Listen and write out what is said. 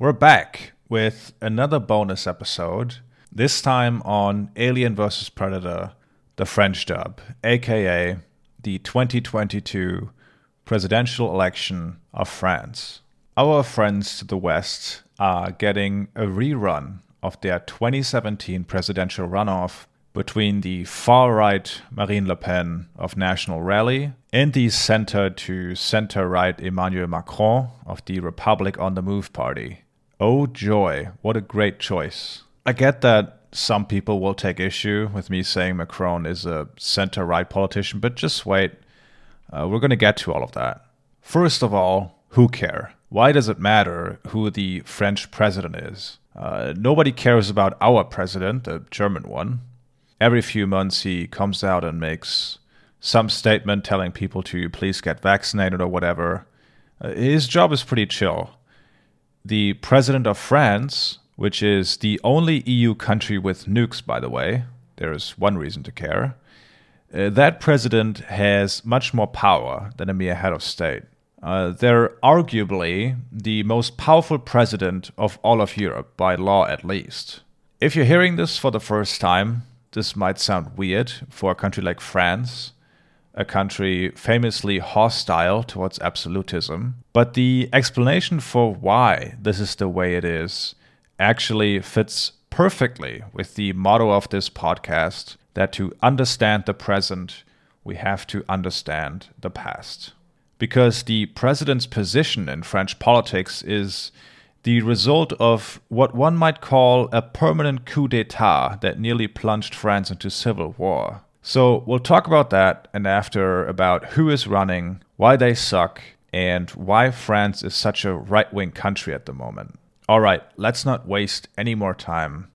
We're back with another bonus episode, this time on Alien vs. Predator, the French dub, aka the 2022 presidential election of France. Our friends to the West are getting a rerun of their 2017 presidential runoff between the far right Marine Le Pen of National Rally and the center to center right Emmanuel Macron of the Republic on the Move party. Oh joy, what a great choice. I get that some people will take issue with me saying Macron is a center right politician, but just wait. Uh, we're going to get to all of that. First of all, who care? Why does it matter who the French president is? Uh, nobody cares about our president, the German one. Every few months, he comes out and makes some statement telling people to please get vaccinated or whatever. Uh, his job is pretty chill. The president of France, which is the only EU country with nukes, by the way, there is one reason to care. Uh, that president has much more power than a mere head of state. Uh, they're arguably the most powerful president of all of Europe, by law at least. If you're hearing this for the first time, this might sound weird for a country like France, a country famously hostile towards absolutism. But the explanation for why this is the way it is actually fits perfectly with the motto of this podcast that to understand the present, we have to understand the past because the president's position in French politics is the result of what one might call a permanent coup d'etat that nearly plunged France into civil war. So we'll talk about that and after about who is running, why they suck, and why France is such a right wing country at the moment. All right, let's not waste any more time.